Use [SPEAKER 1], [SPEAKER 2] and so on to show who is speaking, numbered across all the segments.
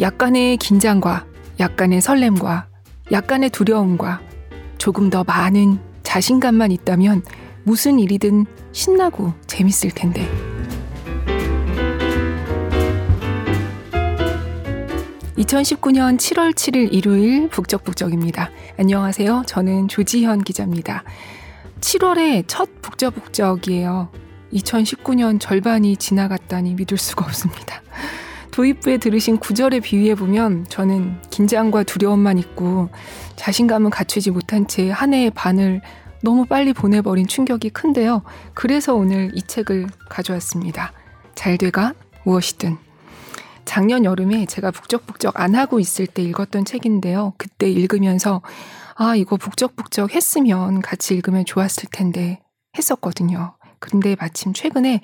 [SPEAKER 1] 약간의 긴장과 약간의 설렘과 약간의 두려움과 조금 더 많은 자신감만 있다면 무슨 일이든 신나고 재밌을 텐데. 2019년 7월 7일 일요일 북적북적입니다. 안녕하세요. 저는 조지현 기자입니다. 7월의 첫 북적북적이에요. 2019년 절반이 지나갔다니 믿을 수가 없습니다. 도입부에 들으신 구절에 비유해 보면 저는 긴장과 두려움만 있고 자신감은 갖추지 못한 채 한 해의 반을 너무 빨리 보내버린 충격이 큰데요. 그래서 오늘 이 책을 가져왔습니다. 잘 돼가 무엇이든. 작년 여름에 제가 북적북적 안 하고 있을 때 읽었던 책인데요. 그때 읽으면서 아, 이거 북적북적 했으면 같이 읽으면 좋았을 텐데 했었거든요. 그런데 마침 최근에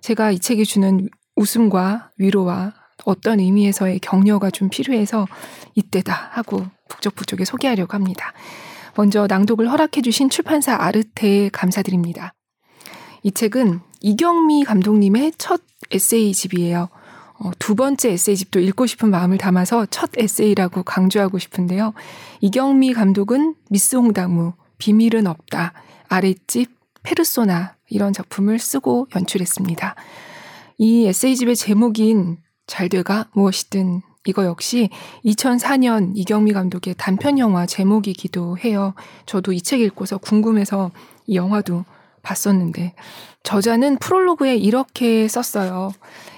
[SPEAKER 1] 제가 이 책이 주는 웃음과 위로와 어떤 의미에서의 격려가 좀 필요해서 이때다 하고 북적북적에 소개하려고 합니다. 먼저 낭독을 허락해주신 출판사 아르테에 감사드립니다. 이 책은 이경미 감독님의 첫 에세이집이에요. 어, 두 번째 에세이집도 읽고 싶은 마음을 담아서 첫 에세이라고 강조하고 싶은데요. 이경미 감독은 미스 홍당무, 비밀은 없다, 아랫집, 페르소나 이런 작품을 쓰고 연출했습니다. 이 에세이집의 제목인 잘 돼가 무엇이든 이거 역시 2004년 이경미 감독의 단편 영화 제목이기도 해요. 저도 이 책 읽고서 궁금해서 이 영화도 봤었는데 저자는 프롤로그에 이렇게 썼어요.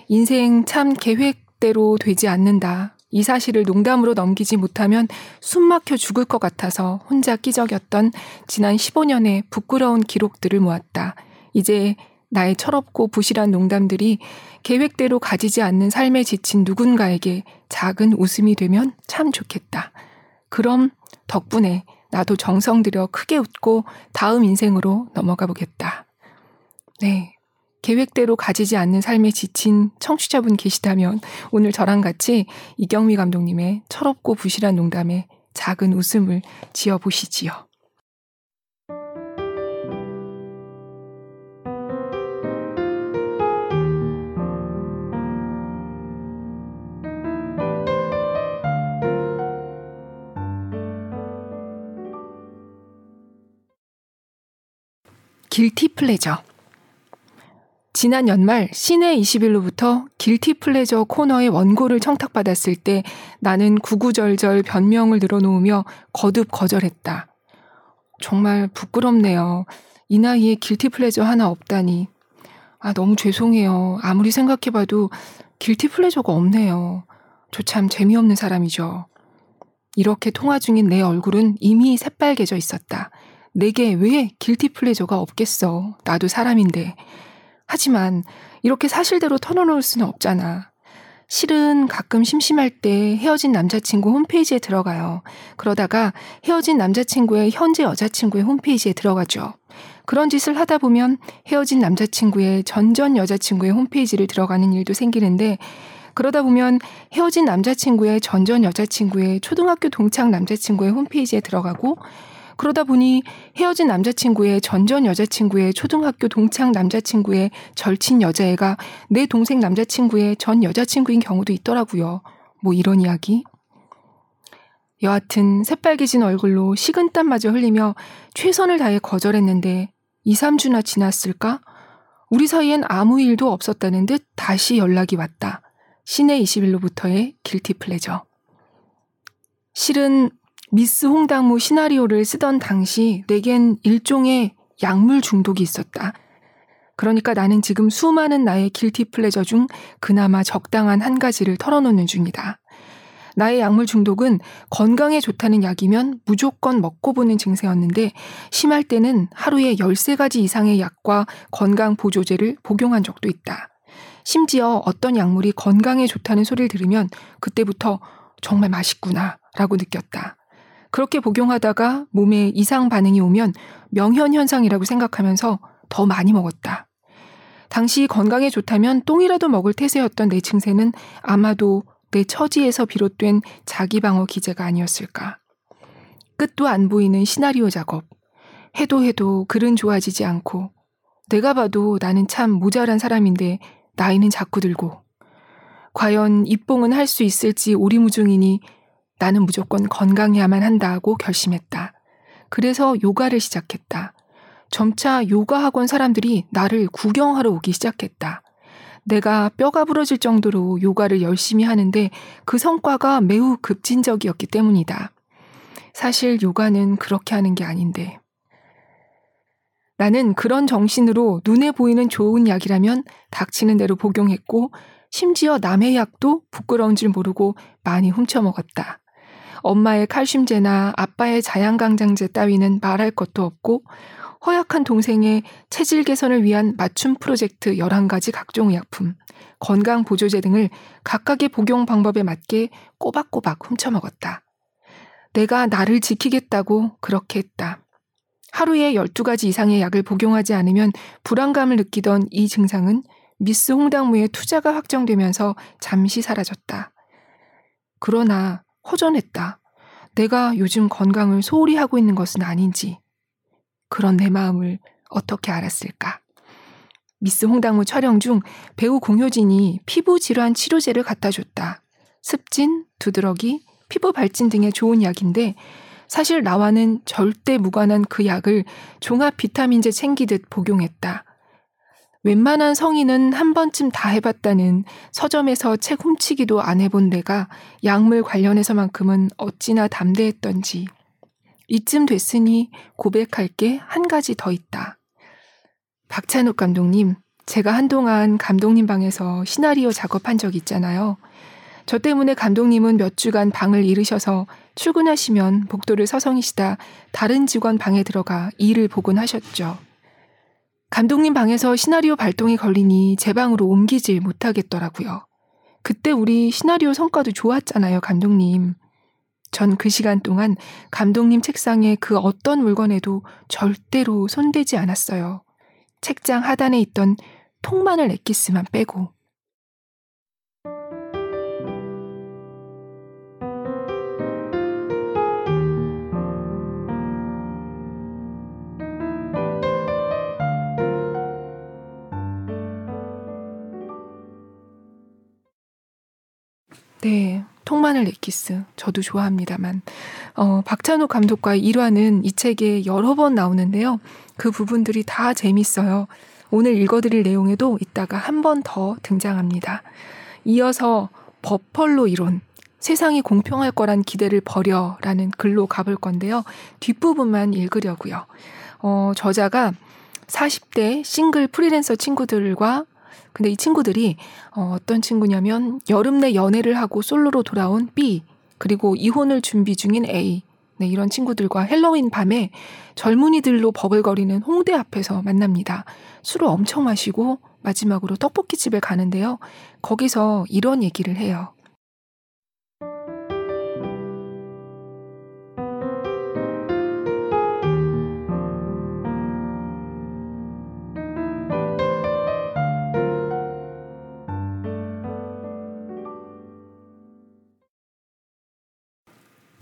[SPEAKER 1] 인생 참 계획대로 되지 않는다. 이 사실을 농담으로 넘기지 못하면 숨 막혀 죽을 것 같아서 혼자 끼적였던 지난 15년의 부끄러운 기록들을 모았다. 이제 나의 철없고 부실한 농담들이 계획대로 가지지 않는 삶에 지친 누군가에게 작은 웃음이 되면 참 좋겠다. 그럼 덕분에 나도 정성 들여 크게 웃고 다음 인생으로 넘어가 보겠다. 네. 계획대로 가지지 않는 삶에 지친 청취자분 계시다면 오늘 저랑 같이 이경미 감독님의 철없고 부실한 농담에 작은 웃음을 지어 보시지요. 길티 플레저. 지난 연말 씨네21로부터 guilty pleasure 코너의 원고를 청탁받았을 때 나는 구구절절 변명을 늘어놓으며 거듭 거절했다. 정말 부끄럽네요. 이 나이에 guilty pleasure 하나 없다니. 아, 너무 죄송해요. 아무리 생각해봐도 guilty pleasure가 없네요. 저 참 재미없는 사람이죠. 이렇게 통화 중인 내 얼굴은 이미 새빨개져 있었다. 내게 왜 길티 플레저가 없겠어. 나도 사람인데. 하지만 이렇게 사실대로 털어놓을 수는 없잖아. 실은 가끔 심심할 때 헤어진 남자친구 홈페이지에 들어가요. 그러다가 헤어진 남자친구의 현재 여자친구의 홈페이지에 들어가죠. 그런 짓을 하다 보면 헤어진 남자친구의 전전 여자친구의 홈페이지를 들어가는 일도 생기는데 그러다 보면 헤어진 남자친구의 전전 여자친구의 초등학교 동창 남자친구의 홈페이지에 들어가고 그러다 보니 헤어진 남자친구의 전전 여자친구의 초등학교 동창 남자친구의 절친 여자애가 내 동생 남자친구의 전 여자친구인 경우도 있더라고요. 뭐 이런 이야기? 여하튼 새빨개진 얼굴로 식은땀마저 흘리며 최선을 다해 거절했는데 2, 3주나 지났을까? 우리 사이엔 아무 일도 없었다는 듯 다시 연락이 왔다. 시내 21로부터의 길티 플레저. 실은 미스 홍당무 시나리오를 쓰던 당시 내겐 일종의 약물 중독이 있었다. 그러니까 나는 지금 수많은 나의 길티 플레저 중 그나마 적당한 한 가지를 털어놓는 중이다. 나의 약물 중독은 건강에 좋다는 약이면 무조건 먹고 보는 증세였는데 심할 때는 하루에 13가지 이상의 약과 건강 보조제를 복용한 적도 있다. 심지어 어떤 약물이 건강에 좋다는 소리를 들으면 그때부터 정말 맛있구나 라고 느꼈다. 그렇게 복용하다가 몸에 이상 반응이 오면 명현 현상이라고 생각하면서 더 많이 먹었다. 당시 건강에 좋다면 똥이라도 먹을 태세였던 내 증세는 아마도 내 처지에서 비롯된 자기 방어 기제가 아니었을까. 끝도 안 보이는 시나리오 작업. 해도 해도 글은 좋아지지 않고 내가 봐도 나는 참 모자란 사람인데 나이는 자꾸 들고 과연 입봉은 할 수 있을지 오리무중이니 나는 무조건 건강해야만 한다고 결심했다. 그래서 요가를 시작했다. 점차 요가 학원 사람들이 나를 구경하러 오기 시작했다. 내가 뼈가 부러질 정도로 요가를 열심히 하는데 그 성과가 매우 급진적이었기 때문이다. 사실 요가는 그렇게 하는 게 아닌데. 나는 그런 정신으로 눈에 보이는 좋은 약이라면 닥치는 대로 복용했고, 심지어 남의 약도 부끄러운 줄 모르고 많이 훔쳐 먹었다. 엄마의 칼슘제나 아빠의 자양강장제 따위는 말할 것도 없고, 허약한 동생의 체질 개선을 위한 맞춤 프로젝트 11가지 각종 의약품, 건강보조제 등을 각각의 복용 방법에 맞게 꼬박꼬박 훔쳐먹었다. 내가 나를 지키겠다고 그렇게 했다. 하루에 12가지 이상의 약을 복용하지 않으면 불안감을 느끼던 이 증상은 미스 홍당무의 투자가 확정되면서 잠시 사라졌다. 그러나 허전했다. 내가 요즘 건강을 소홀히 하고 있는 것은 아닌지. 그런 내 마음을 어떻게 알았을까? 미스 홍당무 촬영 중 배우 공효진이 피부 질환 치료제를 갖다 줬다. 습진, 두드러기, 피부 발진 등의 좋은 약인데 사실 나와는 절대 무관한 그 약을 종합 비타민제 챙기듯 복용했다. 웬만한 성인은 한 번쯤 다 해봤다는 서점에서 책 훔치기도 안 해본 내가 약물 관련해서만큼은 어찌나 담대했던지. 이쯤 됐으니 고백할 게 한 가지 더 있다. 박찬욱 감독님, 제가 한동안 감독님 방에서 시나리오 작업한 적 있잖아요. 저 때문에 감독님은 몇 주간 방을 잃으셔서 출근하시면 복도를 서성이시다 다른 직원 방에 들어가 일을 보곤 하셨죠. 감독님 방에서 시나리오 발동이 걸리니 제 방으로 옮기질 못하겠더라고요. 그때 우리 시나리오 성과도 좋았잖아요, 감독님. 전 그 시간 동안 감독님 책상에 그 어떤 물건에도 절대로 손대지 않았어요. 책장 하단에 있던 통마늘 엑기스만 빼고. 네. 통마늘 엑기스. 저도 좋아합니다만. 어, 박찬욱 감독과의 일화는 이 책에 여러 번 나오는데요. 그 부분들이 다 재밌어요. 오늘 읽어드릴 내용에도 이따가 한 번 더 등장합니다. 이어서 버펄로 이론. 세상이 공평할 거란 기대를 버려 라는 글로 가볼 건데요. 뒷부분만 읽으려고요. 어, 저자가 40대 싱글 프리랜서 친구들과 근데 이 친구들이 어, 어떤 친구냐면 여름 내 연애를 하고 솔로로 돌아온 B 그리고 이혼을 준비 중인 A 네, 이런 친구들과 헬로윈 밤에 젊은이들로 버글거리는 홍대 앞에서 만납니다. 술을 엄청 마시고 마지막으로 떡볶이집에 가는데요. 거기서 이런 얘기를 해요.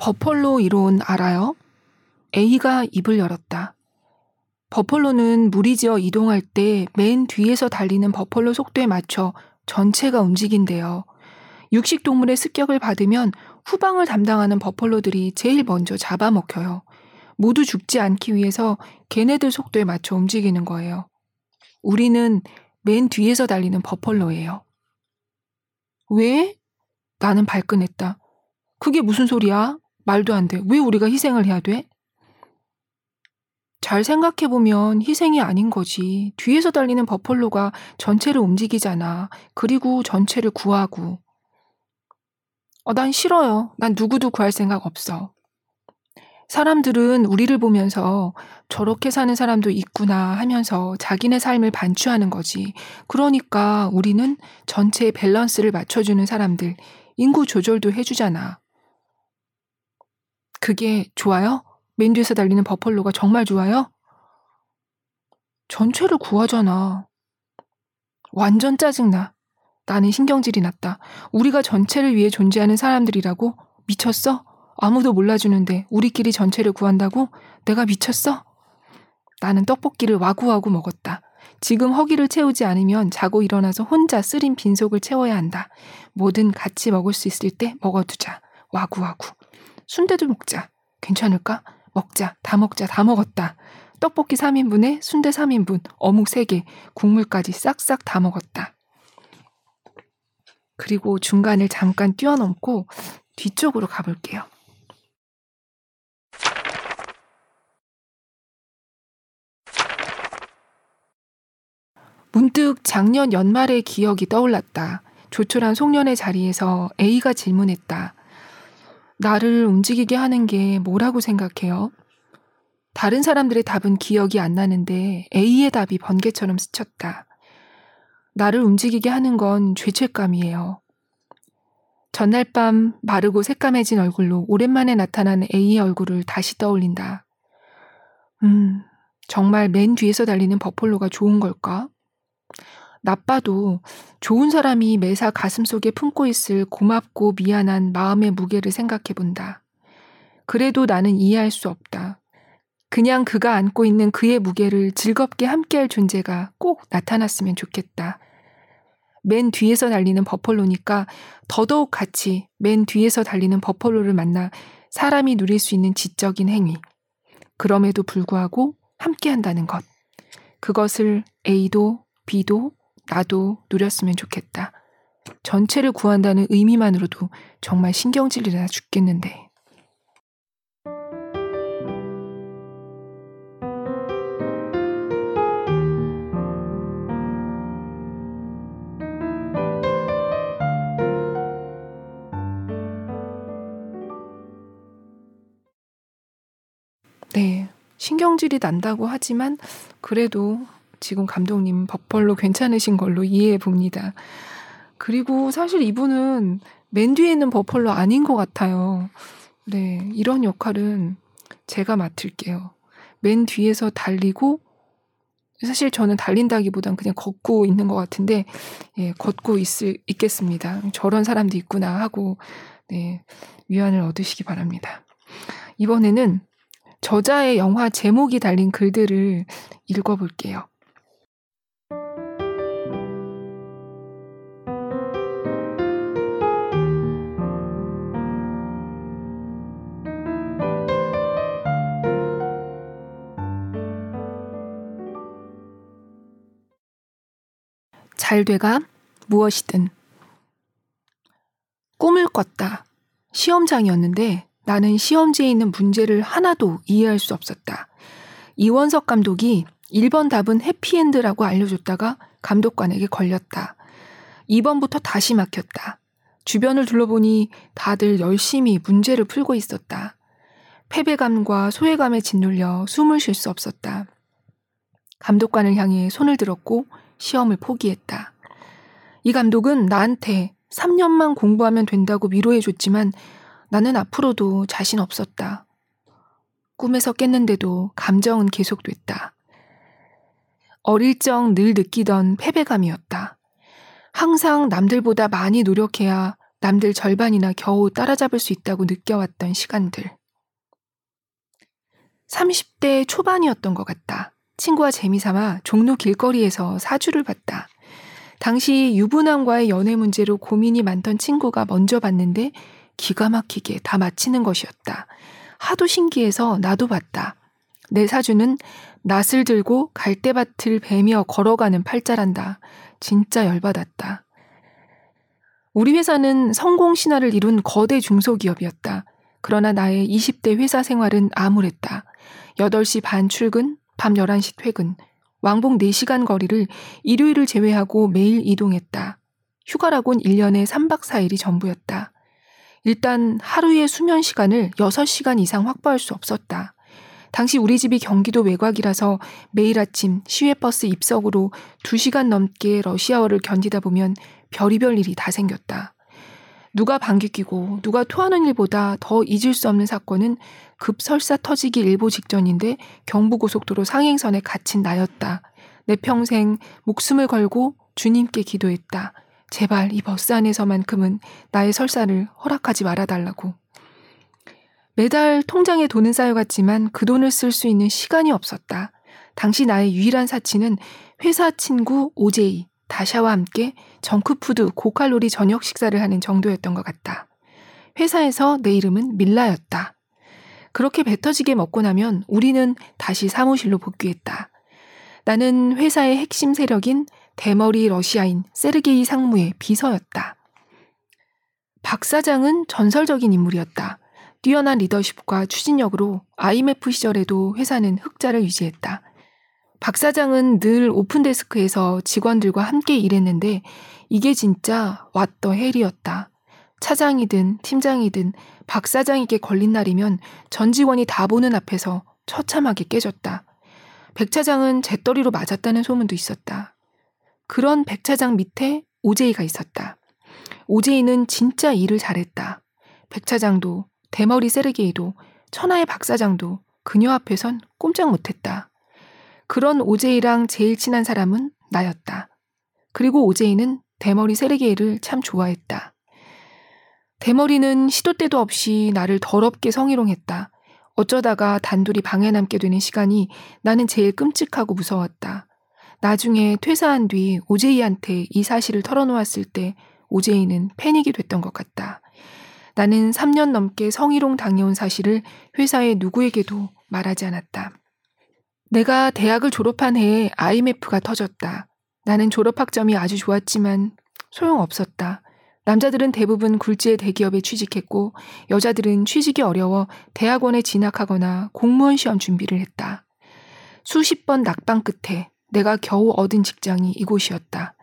[SPEAKER 1] 버펄로 이론 알아요? A가 입을 열었다. 버펄로는 무리지어 이동할 때 맨 뒤에서 달리는 버펄로 속도에 맞춰 전체가 움직인대요. 육식동물의 습격을 받으면 후방을 담당하는 버펄로들이 제일 먼저 잡아먹혀요. 모두 죽지 않기 위해서 걔네들 속도에 맞춰 움직이는 거예요. 우리는 맨 뒤에서 달리는 버펄로예요. 왜? 나는 발끈했다. 그게 무슨 소리야? 말도 안 돼. 왜 우리가 희생을 해야 돼? 잘 생각해보면 희생이 아닌 거지. 뒤에서 달리는 버펄로가 전체를 움직이잖아. 그리고 전체를 구하고. 어, 난 싫어요. 난 누구도 구할 생각 없어. 사람들은 우리를 보면서 저렇게 사는 사람도 있구나 하면서 자기네 삶을 반추하는 거지. 그러니까 우리는 전체의 밸런스를 맞춰주는 사람들, 인구 조절도 해주잖아. 그게 좋아요? 맨 뒤에서 달리는 버펄로가 정말 좋아요? 전체를 구하잖아. 완전 짜증나. 나는 신경질이 났다. 우리가 전체를 위해 존재하는 사람들이라고? 미쳤어? 아무도 몰라주는데 우리끼리 전체를 구한다고? 내가 미쳤어? 나는 떡볶이를 와구와구 먹었다. 지금 허기를 채우지 않으면 자고 일어나서 혼자 쓰린 빈속을 채워야 한다. 뭐든 같이 먹을 수 있을 때 먹어두자. 와구와구. 순대도 먹자. 괜찮을까? 먹자. 다 먹자. 다 먹었다. 떡볶이 3인분에 순대 3인분, 어묵 3개, 국물까지 싹싹 다 먹었다. 그리고 중간을 잠깐 뛰어넘고 뒤쪽으로 가볼게요. 문득 작년 연말의 기억이 떠올랐다. 조촐한 송년회 자리에서 A가 질문했다. 나를 움직이게 하는 게 뭐라고 생각해요? 다른 사람들의 답은 기억이 안 나는데 A의 답이 번개처럼 스쳤다. 나를 움직이게 하는 건 죄책감이에요. 전날 밤 마르고 새까매진 얼굴로 오랜만에 나타난 A의 얼굴을 다시 떠올린다. 음, 정말 맨 뒤에서 달리는 버폴로가 좋은 걸까? 나빠도 좋은 사람이 매사 가슴 속에 품고 있을 고맙고 미안한 마음의 무게를 생각해 본다. 그래도 나는 이해할 수 없다. 그냥 그가 안고 있는 그의 무게를 즐겁게 함께할 존재가 꼭 나타났으면 좋겠다. 맨 뒤에서 달리는 버펄로니까 더더욱 같이 맨 뒤에서 달리는 버펄로를 만나 사람이 누릴 수 있는 지적인 행위. 그럼에도 불구하고 함께 한다는 것. 그것을 A도 B도 나도 누렸으면 좋겠다. 전체를 구한다는 의미만으로도 정말 신경질이나 죽겠는데. 네. 신경질이 난다고 하지만 그래도 지금 감독님 버펄로 괜찮으신 걸로 이해해 봅니다. 그리고 사실 이분은 맨 뒤에 있는 버펄로 아닌 것 같아요. 네. 이런 역할은 제가 맡을게요. 맨 뒤에서 달리고 사실 저는 달린다기보단 그냥 걷고 있는 것 같은데, 예, 걷고 있을, 있겠습니다. 저런 사람도 있구나 하고, 네, 위안을 얻으시기 바랍니다. 이번에는 저자의 영화 제목이 달린 글들을 읽어볼게요. 잘 돼가 무엇이든 꿈을 꿨다. 시험장이었는데 나는 시험지에 있는 문제를 하나도 이해할 수 없었다. 이원석 감독이 1번 답은 해피엔드라고 알려줬다가 감독관에게 걸렸다. 2번부터 다시 막혔다. 주변을 둘러보니 다들 열심히 문제를 풀고 있었다. 패배감과 소외감에 짓눌려 숨을 쉴 수 없었다. 감독관을 향해 손을 들었고 시험을 포기했다. 이 감독은 나한테 3년만 공부하면 된다고 위로해줬지만 나는 앞으로도 자신 없었다. 꿈에서 깼는데도 감정은 계속됐다. 어릴 적 늘 느끼던 패배감이었다. 항상 남들보다 많이 노력해야 남들 절반이나 겨우 따라잡을 수 있다고 느껴왔던 시간들. 30대 초반이었던 것 같다. 친구와 재미삼아 종로 길거리에서 사주를 봤다. 당시 유부남과의 연애 문제로 고민이 많던 친구가 먼저 봤는데 기가 막히게 다 마치는 것이었다. 하도 신기해서 나도 봤다. 내 사주는 낫을 들고 갈대밭을 베며 걸어가는 팔자란다. 진짜 열받았다. 우리 회사는 성공 신화를 이룬 거대 중소기업이었다. 그러나 나의 20대 회사 생활은 암울했다. 8시 반 출근, 밤 11시 퇴근, 왕복 4시간 거리를 일요일을 제외하고 매일 이동했다. 휴가라곤 1년에 3박 4일이 전부였다. 일단 하루의 수면 시간을 6시간 이상 확보할 수 없었다. 당시 우리 집이 경기도 외곽이라서 매일 아침 시외버스 입석으로 2시간 넘게 러시아어를 견디다 보면 별의별 일이 다 생겼다. 누가 방귀 뀌고 누가 토하는 일보다 더 잊을 수 없는 사건은 급설사 터지기 일보 직전인데 경부고속도로 상행선에 갇힌 나였다. 내 평생 목숨을 걸고 주님께 기도했다. 제발 이 버스 안에서만큼은 나의 설사를 허락하지 말아달라고. 매달 통장에 돈은 쌓여갔지만 그 돈을 쓸 수 있는 시간이 없었다. 당시 나의 유일한 사치는 회사 친구 오제이, 다샤와 함께 정크푸드 고칼로리 저녁 식사를 하는 정도였던 것 같다. 회사에서 내 이름은 밀라였다. 그렇게 배 터지게 먹고 나면 우리는 다시 사무실로 복귀했다. 나는 회사의 핵심 세력인 대머리 러시아인 세르게이 상무의 비서였다. 박 사장은 전설적인 인물이었다. 뛰어난 리더십과 추진력으로 IMF 시절에도 회사는 흑자를 유지했다. 박 사장은 늘 오픈데스크에서 직원들과 함께 일했는데 이게 진짜 왓더 헬이었다. 차장이든 팀장이든 박 사장에게 걸린 날이면 전 직원이 다 보는 앞에서 처참하게 깨졌다. 백 차장은 재떨이로 맞았다는 소문도 있었다. 그런 백 차장 밑에 오제이가 있었다. 오제이는 진짜 일을 잘했다. 백 차장도 대머리 세르게이도 천하의 박 사장도 그녀 앞에선 꼼짝 못했다. 그런 오제이랑 제일 친한 사람은 나였다. 그리고 오제이는 대머리 세르게이를 참 좋아했다. 대머리는 시도 때도 없이 나를 더럽게 성희롱했다. 어쩌다가 단둘이 방에 남게 되는 시간이 나는 제일 끔찍하고 무서웠다. 나중에 퇴사한 뒤 오제이한테 이 사실을 털어놓았을 때 오제이는 패닉이 됐던 것 같다. 나는 3년 넘게 성희롱 당해온 사실을 회사의 누구에게도 말하지 않았다. 내가 대학을 졸업한 해에 IMF가 터졌다. 나는 졸업 학점이 아주 좋았지만 소용없었다. 남자들은 대부분 굴지의 대기업에 취직했고 여자들은 취직이 어려워 대학원에 진학하거나 공무원 시험 준비를 했다. 수십 번 낙방 끝에 내가 겨우 얻은 직장이 이곳이었다.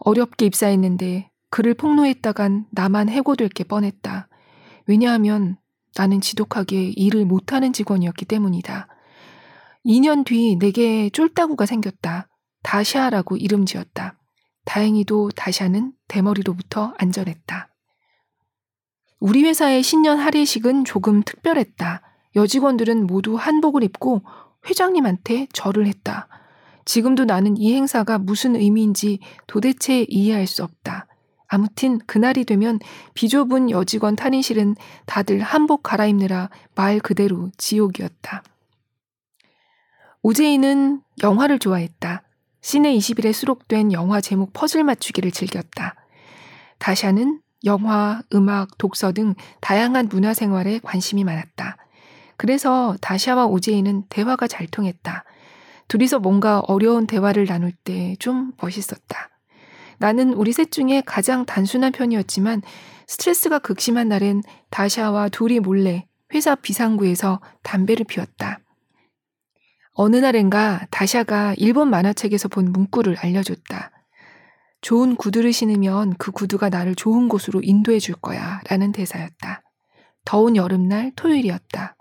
[SPEAKER 1] 어렵게 입사했는데 그를 폭로했다간 나만 해고될 게 뻔했다. 왜냐하면 나는 지독하게 일을 못하는 직원이었기 때문이다. 2년 뒤 내게 쫄따구가 생겼다. 다시아라고 이름 지었다. 다행히도 다샤는 대머리로부터 안전했다. 우리 회사의 신년 할애식은 조금 특별했다. 여직원들은 모두 한복을 입고 회장님한테 절을 했다. 지금도 나는 이 행사가 무슨 의미인지 도대체 이해할 수 없다. 아무튼 그날이 되면 비좁은 여직원 탈의실은 다들 한복 갈아입느라 말 그대로 지옥이었다. 오제이는 영화를 좋아했다. 시내 20일에 수록된 영화 제목 퍼즐 맞추기를 즐겼다. 다샤는 영화, 음악, 독서 등 다양한 문화 생활에 관심이 많았다. 그래서 다샤와 오제이는 대화가 잘 통했다. 둘이서 뭔가 어려운 대화를 나눌 때 좀 멋있었다. 나는 우리 셋 중에 가장 단순한 편이었지만 스트레스가 극심한 날엔 다샤와 둘이 몰래 회사 비상구에서 담배를 피웠다. 어느 날엔가 다샤가 일본 만화책에서 본 문구를 알려줬다. 좋은 구두를 신으면 그 구두가 나를 좋은 곳으로 인도해 줄 거야. 라는 대사였다. 더운 여름날 토요일이었다.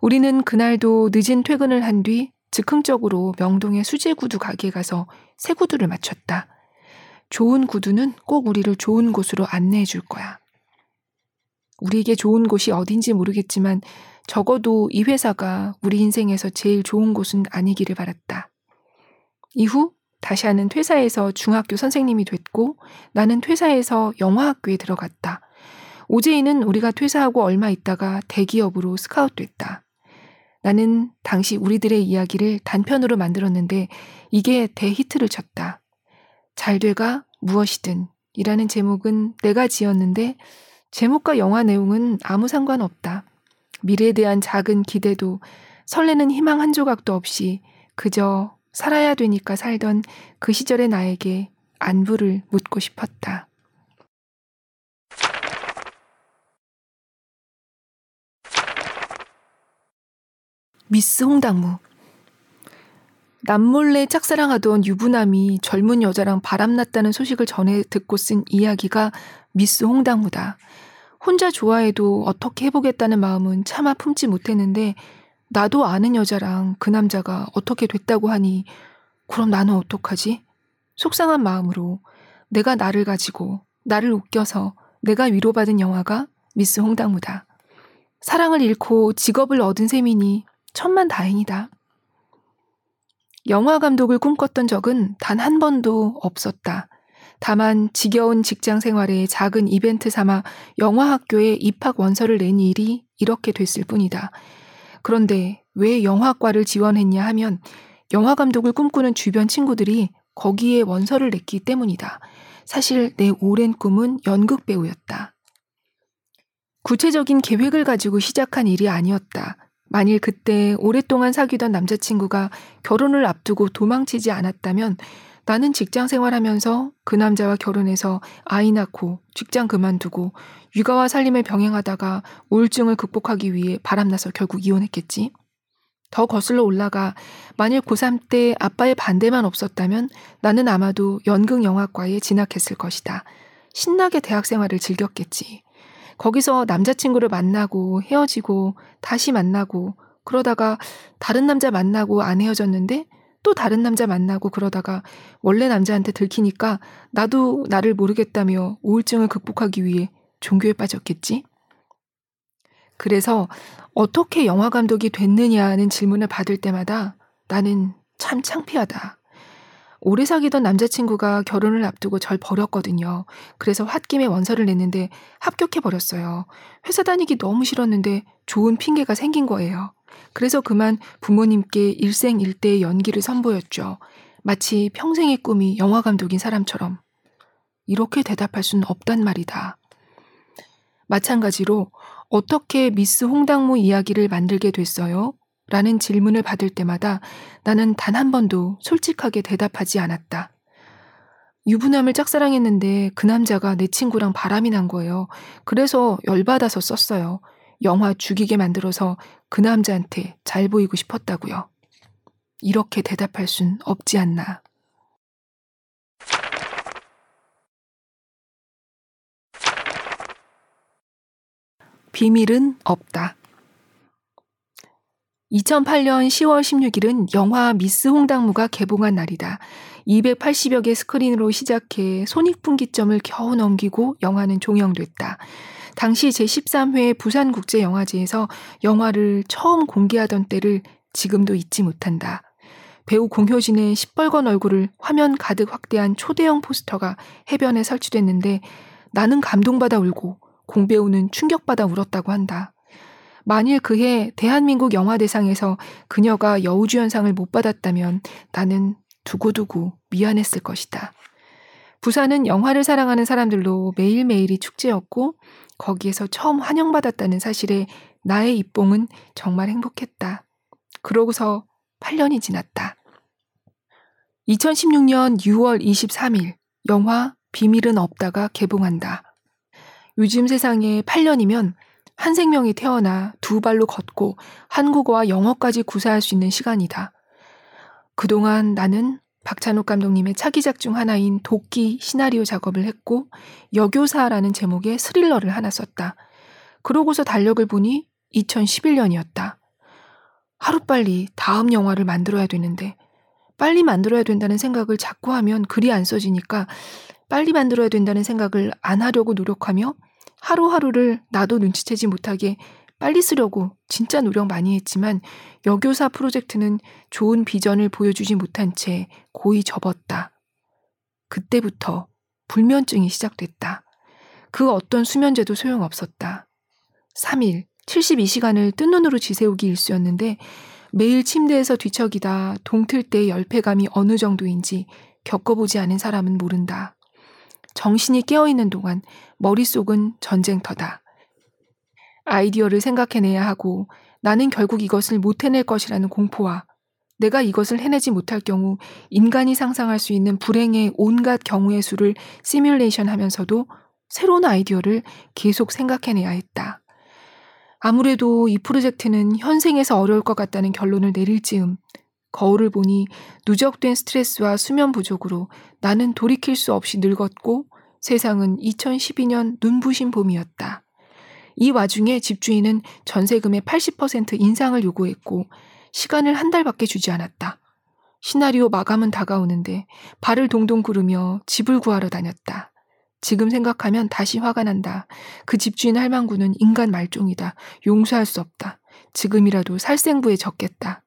[SPEAKER 1] 우리는 그날도 늦은 퇴근을 한 뒤 즉흥적으로 명동의 수제 구두 가게에 가서 새 구두를 맞췄다. 좋은 구두는 꼭 우리를 좋은 곳으로 안내해 줄 거야. 우리에게 좋은 곳이 어딘지 모르겠지만 적어도 이 회사가 우리 인생에서 제일 좋은 곳은 아니기를 바랐다. 이후 다시아는 퇴사해서 중학교 선생님이 됐고 나는 퇴사해서 영화학교에 들어갔다. 오제이는 우리가 퇴사하고 얼마 있다가 대기업으로 스카웃됐다. 나는 당시 우리들의 이야기를 단편으로 만들었는데 이게 대히트를 쳤다. 잘 돼가 무엇이든 이라는 제목은 내가 지었는데 제목과 영화 내용은 아무 상관없다. 미래에 대한 작은 기대도 설레는 희망 한 조각도 없이 그저 살아야 되니까 살던 그 시절의 나에게 안부를 묻고 싶었다. 미스 홍당무 남몰래 짝사랑하던 유부남이 젊은 여자랑 바람났다는 소식을 전해 듣고 쓴 이야기가 미스 홍당무다. 혼자 좋아해도 어떻게 해보겠다는 마음은 차마 품지 못했는데 나도 아는 여자랑 그 남자가 어떻게 됐다고 하니 그럼 나는 어떡하지? 속상한 마음으로 내가 나를 가지고 나를 웃겨서 내가 위로받은 영화가 미스 홍당무다. 사랑을 잃고 직업을 얻은 셈이니 천만 다행이다. 영화 감독을 꿈꿨던 적은 단 한 번도 없었다. 다만 지겨운 직장 생활에 작은 이벤트 삼아 영화학교에 입학 원서를 낸 일이 이렇게 됐을 뿐이다. 그런데 왜 영화과를 지원했냐 하면 영화 감독을 꿈꾸는 주변 친구들이 거기에 원서를 냈기 때문이다. 사실 내 오랜 꿈은 연극 배우였다. 구체적인 계획을 가지고 시작한 일이 아니었다. 만일 그때 오랫동안 사귀던 남자친구가 결혼을 앞두고 도망치지 않았다면 나는 직장 생활하면서 그 남자와 결혼해서 아이 낳고 직장 그만두고 육아와 살림을 병행하다가 우울증을 극복하기 위해 바람나서 결국 이혼했겠지. 더 거슬러 올라가 만일 고3 때 아빠의 반대만 없었다면 나는 아마도 연극 영화과에 진학했을 것이다. 신나게 대학 생활을 즐겼겠지. 거기서 남자친구를 만나고 헤어지고 다시 만나고 그러다가 다른 남자 만나고 안 헤어졌는데 또 다른 남자 만나고 그러다가 원래 남자한테 들키니까 나도 나를 모르겠다며 우울증을 극복하기 위해 종교에 빠졌겠지? 그래서 어떻게 영화 감독이 됐느냐는 질문을 받을 때마다 나는 참 창피하다. 오래 사귀던 남자친구가 결혼을 앞두고 절 버렸거든요. 그래서 홧김에 원서를 냈는데 합격해 버렸어요. 회사 다니기 너무 싫었는데 좋은 핑계가 생긴 거예요. 그래서 그만 부모님께 일생일대의 연기를 선보였죠. 마치 평생의 꿈이 영화 감독인 사람처럼. 이렇게 대답할 수는 없단 말이다. 마찬가지로 어떻게 미스 홍당무 이야기를 만들게 됐어요? 라는 질문을 받을 때마다 나는 단 한 번도 솔직하게 대답하지 않았다. 유부남을 짝사랑했는데 그 남자가 내 친구랑 바람이 난 거예요. 그래서 열받아서 썼어요. 영화 죽이게 만들어서 그 남자한테 잘 보이고 싶었다고요. 이렇게 대답할 순 없지 않나. 비밀은 없다. 2008년 10월 16일은 영화 미스 홍당무가 개봉한 날이다. 280여 개 스크린으로 시작해 손익분기점을 겨우 넘기고 영화는 종영됐다. 당시 제13회 부산국제영화제에서 영화를 처음 공개하던 때를 지금도 잊지 못한다. 배우 공효진의 시뻘건 얼굴을 화면 가득 확대한 초대형 포스터가 해변에 설치됐는데 나는 감동받아 울고 공배우는 충격받아 울었다고 한다. 만일 그해 대한민국 영화대상에서 그녀가 여우주연상을 못 받았다면 나는 두고두고 미안했을 것이다. 부산은 영화를 사랑하는 사람들로 매일매일이 축제였고 거기에서 처음 환영받았다는 사실에 나의 입봉은 정말 행복했다. 그러고서 8년이 지났다. 2016년 6월 23일 영화 비밀은 없다가 개봉한다. 요즘 세상에 8년이면 한 생명이 태어나 두 발로 걷고 한국어와 영어까지 구사할 수 있는 시간이다. 그동안 나는 박찬욱 감독님의 차기작 중 하나인 도끼 시나리오 작업을 했고 여교사라는 제목의 스릴러를 하나 썼다. 그러고서 달력을 보니 2011년이었다. 하루빨리 다음 영화를 만들어야 되는데 빨리 만들어야 된다는 생각을 자꾸 하면 글이 안 써지니까 빨리 만들어야 된다는 생각을 안 하려고 노력하며 하루하루를 나도 눈치채지 못하게 빨리 쓰려고 진짜 노력 많이 했지만 여교사 프로젝트는 좋은 비전을 보여주지 못한 채 고이 접었다. 그때부터 불면증이 시작됐다. 그 어떤 수면제도 소용없었다. 3일, 72시간을 뜬 눈으로 지새우기 일수였는데 매일 침대에서 뒤척이다 동틀 때 열패감이 어느 정도인지 겪어보지 않은 사람은 모른다. 정신이 깨어있는 동안 머릿속은 전쟁터다. 아이디어를 생각해내야 하고 나는 결국 이것을 못 해낼 것이라는 공포와 내가 이것을 해내지 못할 경우 인간이 상상할 수 있는 불행의 온갖 경우의 수를 시뮬레이션 하면서도 새로운 아이디어를 계속 생각해내야 했다. 아무래도 이 프로젝트는 현생에서 어려울 것 같다는 결론을 내릴 즈음 거울을 보니 누적된 스트레스와 수면 부족으로 나는 돌이킬 수 없이 늙었고 세상은 2012년 눈부신 봄이었다. 이 와중에 집주인은 전세금의 80% 인상을 요구했고 시간을 한 달밖에 주지 않았다. 시나리오 마감은 다가오는데 발을 동동 구르며 집을 구하러 다녔다. 지금 생각하면 다시 화가 난다. 그 집주인 할망구는 인간 말종이다. 용서할 수 없다. 지금이라도 살생부에 적겠다.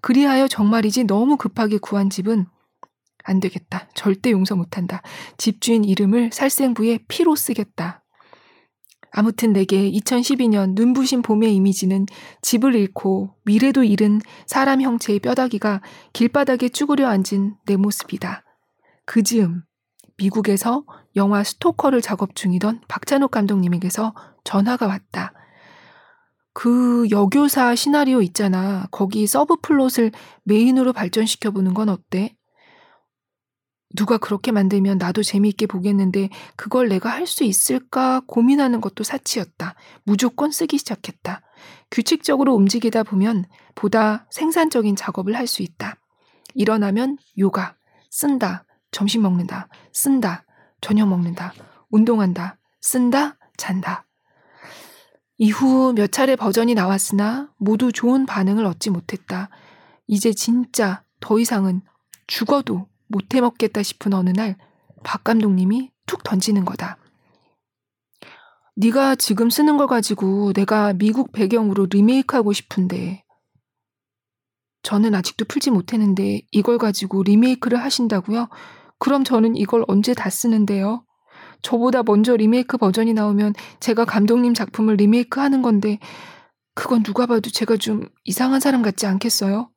[SPEAKER 1] 그리하여 정말이지 너무 급하게 구한 집은 안 되겠다. 절대 용서 못한다. 집주인 이름을 살생부에 피로 쓰겠다. 아무튼 내게 2012년 눈부신 봄의 이미지는 집을 잃고 미래도 잃은 사람 형체의 뼈다귀가 길바닥에 쭈그려 앉은 내 모습이다. 그 즈음 미국에서 영화 스토커를 작업 중이던 박찬욱 감독님에게서 전화가 왔다. 그 여교사 시나리오 있잖아. 거기 subplot을 메인으로 발전시켜보는 건 어때? 누가 그렇게 만들면 나도 재미있게 보겠는데 그걸 내가 할 수 있을까 고민하는 것도 사치였다. 무조건 쓰기 시작했다. 규칙적으로 움직이다 보면 보다 생산적인 작업을 할 수 있다. 일어나면 요가, 쓴다, 점심 먹는다, 쓴다, 저녁 먹는다, 운동한다, 쓴다, 잔다. 이후 몇 차례 버전이 나왔으나 모두 좋은 반응을 얻지 못했다. 이제 진짜 더 이상은 죽어도 못 해 먹겠다 싶은 어느 날 박 감독님이 툭 던지는 거다. 네가 지금 쓰는 걸 가지고 내가 미국 배경으로 리메이크하고 싶은데 저는 아직도 풀지 못했는데 이걸 가지고 리메이크를 하신다고요? 그럼 저는 이걸 언제 다 쓰는데요? 저보다 먼저 리메이크 버전이 나오면 제가 감독님 작품을 리메이크 하는 건데 그건 누가 봐도 제가 좀 이상한 사람 같지 않겠어요?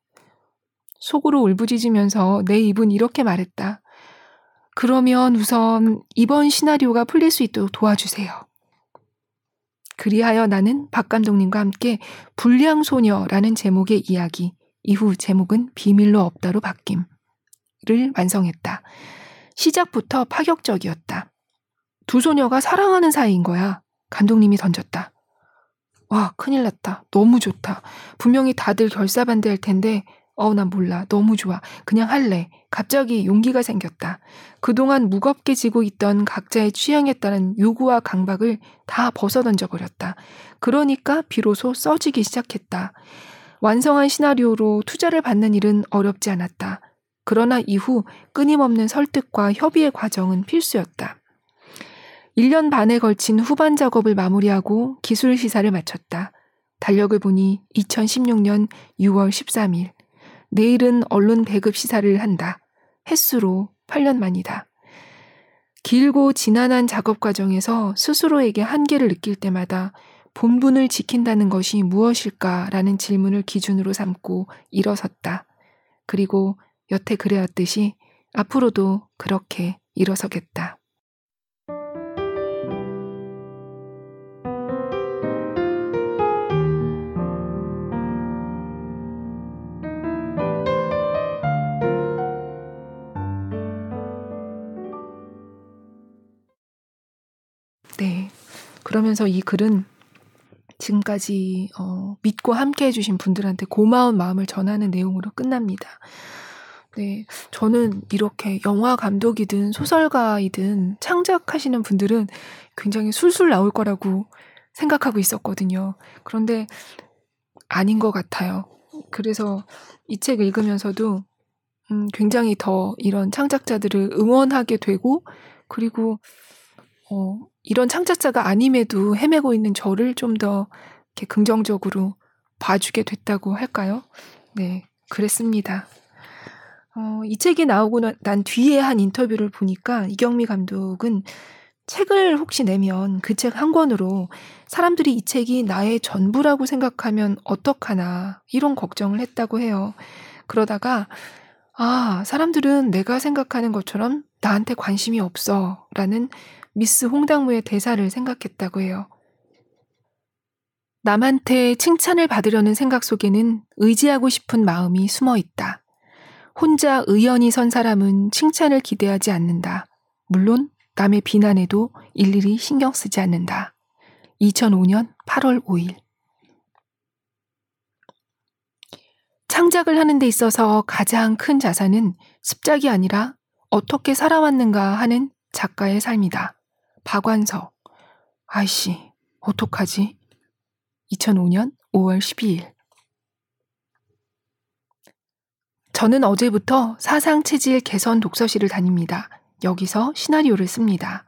[SPEAKER 1] 속으로 울부짖으면서 내 입은 이렇게 말했다. 그러면 우선 이번 시나리오가 풀릴 수 있도록 도와주세요. 그리하여 나는 박 감독님과 함께 불량소녀라는 제목의 이야기, 이후 제목은 비밀로 없다로 바뀜을 완성했다. 시작부터 파격적이었다. 두 소녀가 사랑하는 사이인 거야. 감독님이 던졌다. 와, 큰일 났다. 너무 좋다. 분명히 다들 결사반대할 텐데 어, 난 몰라. 너무 좋아. 그냥 할래. 갑자기 용기가 생겼다. 그동안 무겁게 지고 있던 각자의 취향에 따른 요구와 강박을 다 벗어던져 버렸다. 그러니까 비로소 써지기 시작했다. 완성한 시나리오로 투자를 받는 일은 어렵지 않았다. 그러나 이후 끊임없는 설득과 협의의 과정은 필수였다. 1년 반에 걸친 후반 작업을 마무리하고 기술 시사를 마쳤다. 달력을 보니 2016년 6월 13일. 내일은 언론 배급 시사를 한다. 횟수로 8년 만이다. 길고 지난한 작업 과정에서 스스로에게 한계를 느낄 때마다 본분을 지킨다는 것이 무엇일까라는 질문을 기준으로 삼고 일어섰다. 그리고 여태 그래왔듯이 앞으로도 그렇게 일어서겠다. 그러면서 이 글은 지금까지 어, 믿고 함께 해주신 분들한테 고마운 마음을 전하는 내용으로 끝납니다. 네. 저는 이렇게 영화 감독이든 소설가이든 창작하시는 분들은 굉장히 술술 나올 거라고 생각하고 있었거든요. 그런데 아닌 것 같아요. 그래서 이 책 읽으면서도 음, 굉장히 더 이런 창작자들을 응원하게 되고 그리고 어, 이런 창작자가 아님에도 헤매고 있는 저를 좀 더 이렇게 긍정적으로 봐주게 됐다고 할까요? 네, 그랬습니다. 어, 이 책이 나오고 난 뒤에 한 인터뷰를 보니까 이경미 감독은 책을 혹시 내면 그 책 한 권으로 사람들이 이 책이 나의 전부라고 생각하면 어떡하나 이런 걱정을 했다고 해요. 그러다가 아, 사람들은 내가 생각하는 것처럼 나한테 관심이 없어 라는 미스 홍당무의 대사를 생각했다고 해요. 남한테 칭찬을 받으려는 생각 속에는 의지하고 싶은 마음이 숨어 있다. 혼자 의연히 선 사람은 칭찬을 기대하지 않는다. 물론 남의 비난에도 일일이 신경 쓰지 않는다. 2005년 8월 5일. 창작을 하는 데 있어서 가장 큰 자산은 습작이 아니라 어떻게 살아왔는가 하는 작가의 삶이다. 박완서. 아이씨, 어떡하지? 2005년 5월 12일. 저는 어제부터 사상 체질 개선 독서실을 다닙니다. 여기서 시나리오를 씁니다.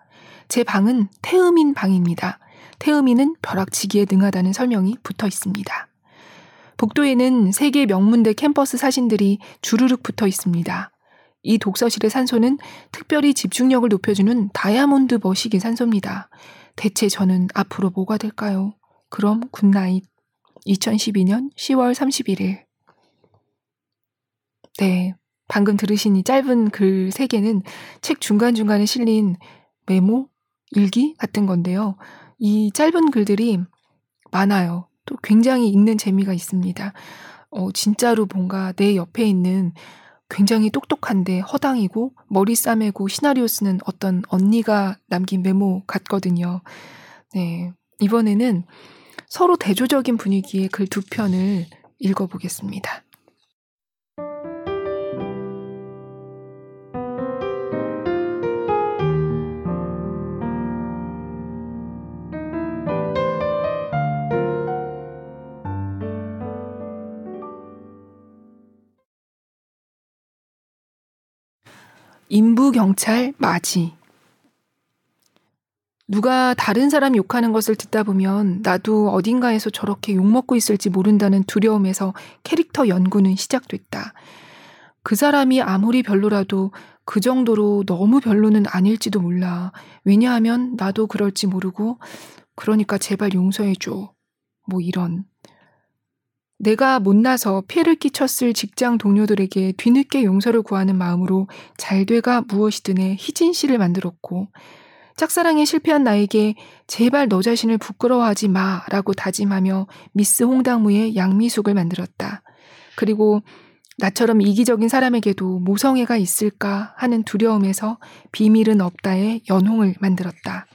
[SPEAKER 1] 제 방은 태음인 방입니다. 태음인은 벼락치기에 능하다는 설명이 붙어 있습니다. 복도에는 세계 명문대 캠퍼스 사진들이 주르륵 붙어 있습니다. 이 독서실의 산소는 특별히 집중력을 높여주는 다이아몬드 버시기 산소입니다. 대체 저는 앞으로 뭐가 될까요? 그럼 good night. 2012년 10월 31일. 네. 방금 들으신 이 짧은 글 3개는 책 중간중간에 실린 메모, 일기 같은 건데요. 이 짧은 글들이 많아요. 또 굉장히 읽는 재미가 있습니다. 어, 진짜로 뭔가 내 옆에 있는 굉장히 똑똑한데 허당이고 머리 싸매고 시나리오 쓰는 어떤 언니가 남긴 메모 같거든요. 네. 이번에는 서로 대조적인 분위기의 글 두 편을 읽어보겠습니다. 인부경찰 맞이. 누가 다른 사람 욕하는 것을 듣다 보면 나도 어딘가에서 저렇게 욕먹고 있을지 모른다는 두려움에서 캐릭터 연구는 시작됐다. 그 사람이 아무리 별로라도 그 정도로 너무 별로는 아닐지도 몰라. 왜냐하면 나도 그럴지 모르고, 그러니까 제발 용서해줘. 뭐 이런. 내가 못나서 피해를 끼쳤을 직장 동료들에게 뒤늦게 용서를 구하는 마음으로 잘 돼가 무엇이든에 희진 씨를 만들었고, 짝사랑에 실패한 나에게 제발 너 자신을 부끄러워하지 마 라고 다짐하며 미스 홍당무의 양미숙을 만들었다. 그리고 나처럼 이기적인 사람에게도 모성애가 있을까 하는 두려움에서 비밀은 없다의 연홍을 만들었다.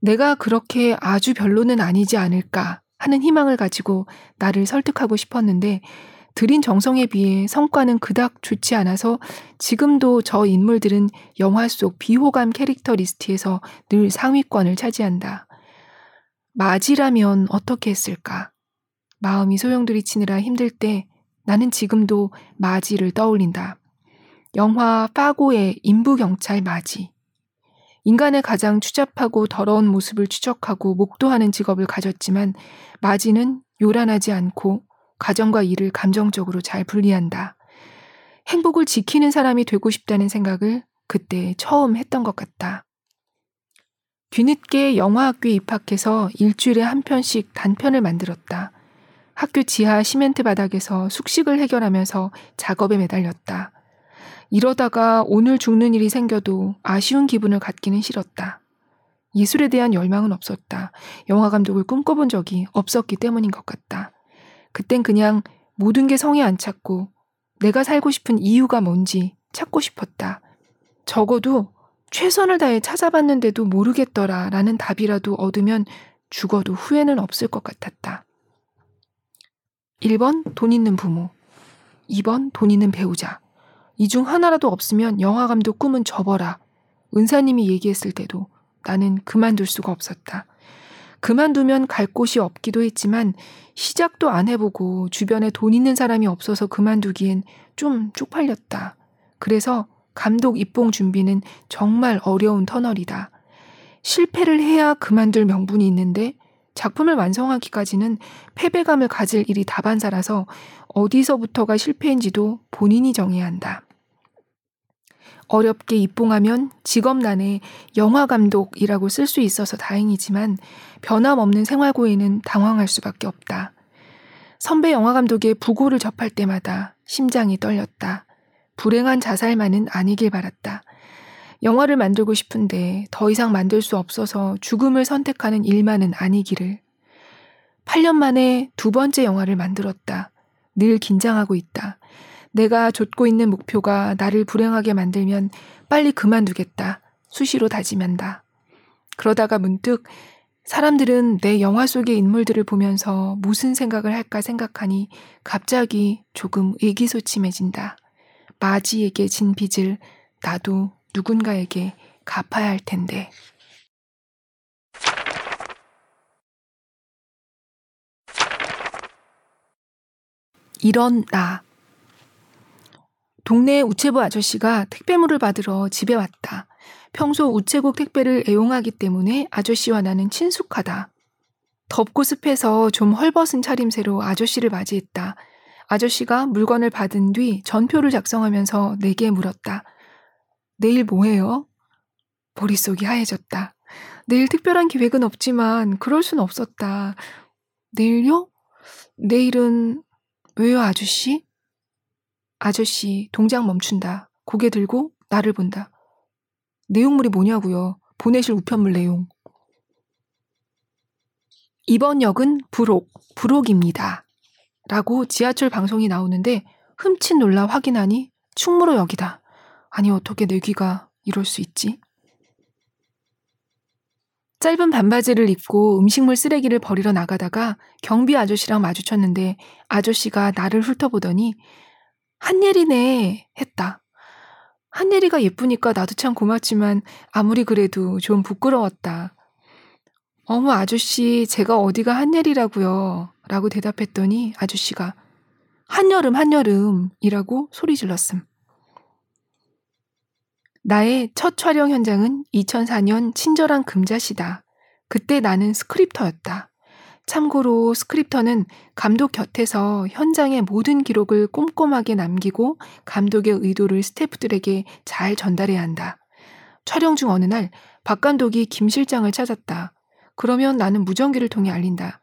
[SPEAKER 1] 내가 그렇게 아주 별로는 아니지 않을까 하는 희망을 가지고 나를 설득하고 싶었는데 들인 정성에 비해 성과는 그닥 좋지 않아서 지금도 저 인물들은 영화 속 비호감 캐릭터 리스트에서 늘 상위권을 차지한다. 마지라면 어떻게 했을까? 마음이 소용돌이치느라 힘들 때 나는 지금도 마지를 떠올린다. 영화 파고의 임부경찰 마지. 인간의 가장 추잡하고 더러운 모습을 추적하고 목도하는 직업을 가졌지만 마지는 요란하지 않고 가정과 일을 감정적으로 잘 분리한다. 행복을 지키는 사람이 되고 싶다는 생각을 그때 처음 했던 것 같다. 뒤늦게 영화학교에 입학해서 일주일에 한 편씩 단편을 만들었다. 학교 지하 시멘트 바닥에서 숙식을 해결하면서 작업에 매달렸다. 이러다가 오늘 죽는 일이 생겨도 아쉬운 기분을 갖기는 싫었다. 예술에 대한 열망은 없었다. 영화 감독을 꿈꿔본 적이 없었기 때문인 것 같다. 그땐 그냥 모든 게 성에 안 찼고 내가 살고 싶은 이유가 뭔지 찾고 싶었다. 적어도 최선을 다해 찾아봤는데도 모르겠더라 라는 답이라도 얻으면 죽어도 후회는 없을 것 같았다. 1번 돈 있는 부모. 2번 돈 있는 배우자. 이 중 하나라도 없으면 영화감독 꿈은 접어라. 은사님이 얘기했을 때도 나는 그만둘 수가 없었다. 그만두면 갈 곳이 없기도 했지만 시작도 안 해보고 주변에 돈 있는 사람이 없어서 그만두기엔 좀 쪽팔렸다. 그래서 감독 입봉 준비는 정말 어려운 터널이다. 실패를 해야 그만둘 명분이 있는데 작품을 완성하기까지는 패배감을 가질 일이 다반사라서 어디서부터가 실패인지도 본인이 정해야 한다. 어렵게 입봉하면 직업란에 영화감독이라고 쓸 수 있어서 다행이지만 변함없는 생활고에는 당황할 수밖에 없다. 선배 영화감독의 부고를 접할 때마다 심장이 떨렸다. 불행한 자살만은 아니길 바랐다. 영화를 만들고 싶은데 더 이상 만들 수 없어서 죽음을 선택하는 일만은 아니기를. 8년 만에 두 번째 영화를 만들었다. 늘 긴장하고 있다. 내가 좇고 있는 목표가 나를 불행하게 만들면 빨리 그만두겠다. 수시로 다짐한다. 그러다가 문득 사람들은 내 영화 속의 인물들을 보면서 무슨 생각을 할까 생각하니 갑자기 조금 의기소침해진다. 마지에게 진 빚을 나도 누군가에게 갚아야 할 텐데. 이런 나. 동네 우체부 아저씨가 택배물을 받으러 집에 왔다. 평소 우체국 택배를 애용하기 때문에 아저씨와 나는 친숙하다. 덥고 습해서 좀 헐벗은 차림새로 아저씨를 맞이했다. 아저씨가 물건을 받은 뒤 전표를 작성하면서 내게 물었다. 내일 뭐해요? 머릿속이 하얘졌다. 내일 특별한 계획은 없지만 그럴 순 없었다. 내일요? 내일은 왜요, 아저씨? 아저씨 동작 멈춘다. 고개 들고 나를 본다. 내용물이 뭐냐고요? 보내실 우편물 내용. 이번 역은 부록, 부록입니다. 라고 지하철 방송이 나오는데 흠칫 놀라 확인하니 충무로 역이다. 아니 어떻게 내 귀가 이럴 수 있지? 짧은 반바지를 입고 음식물 쓰레기를 버리러 나가다가 경비 아저씨랑 마주쳤는데 아저씨가 나를 훑어보더니 한예리네 했다. 한예리가 예쁘니까 나도 참 고맙지만 아무리 그래도 좀 부끄러웠다. 어머 아저씨 제가 어디가 한예리라고요 라고 대답했더니 아저씨가 한여름 한여름이라고 소리 질렀음. 나의 첫 촬영 현장은 2004년 친절한 금자시다. 그때 나는 스크립터였다. 참고로 스크립터는 감독 곁에서 현장의 모든 기록을 꼼꼼하게 남기고 감독의 의도를 스태프들에게 잘 전달해야 한다. 촬영 중 어느 날 박 감독이 김 실장을 찾았다. 그러면 나는 무전기를 통해 알린다.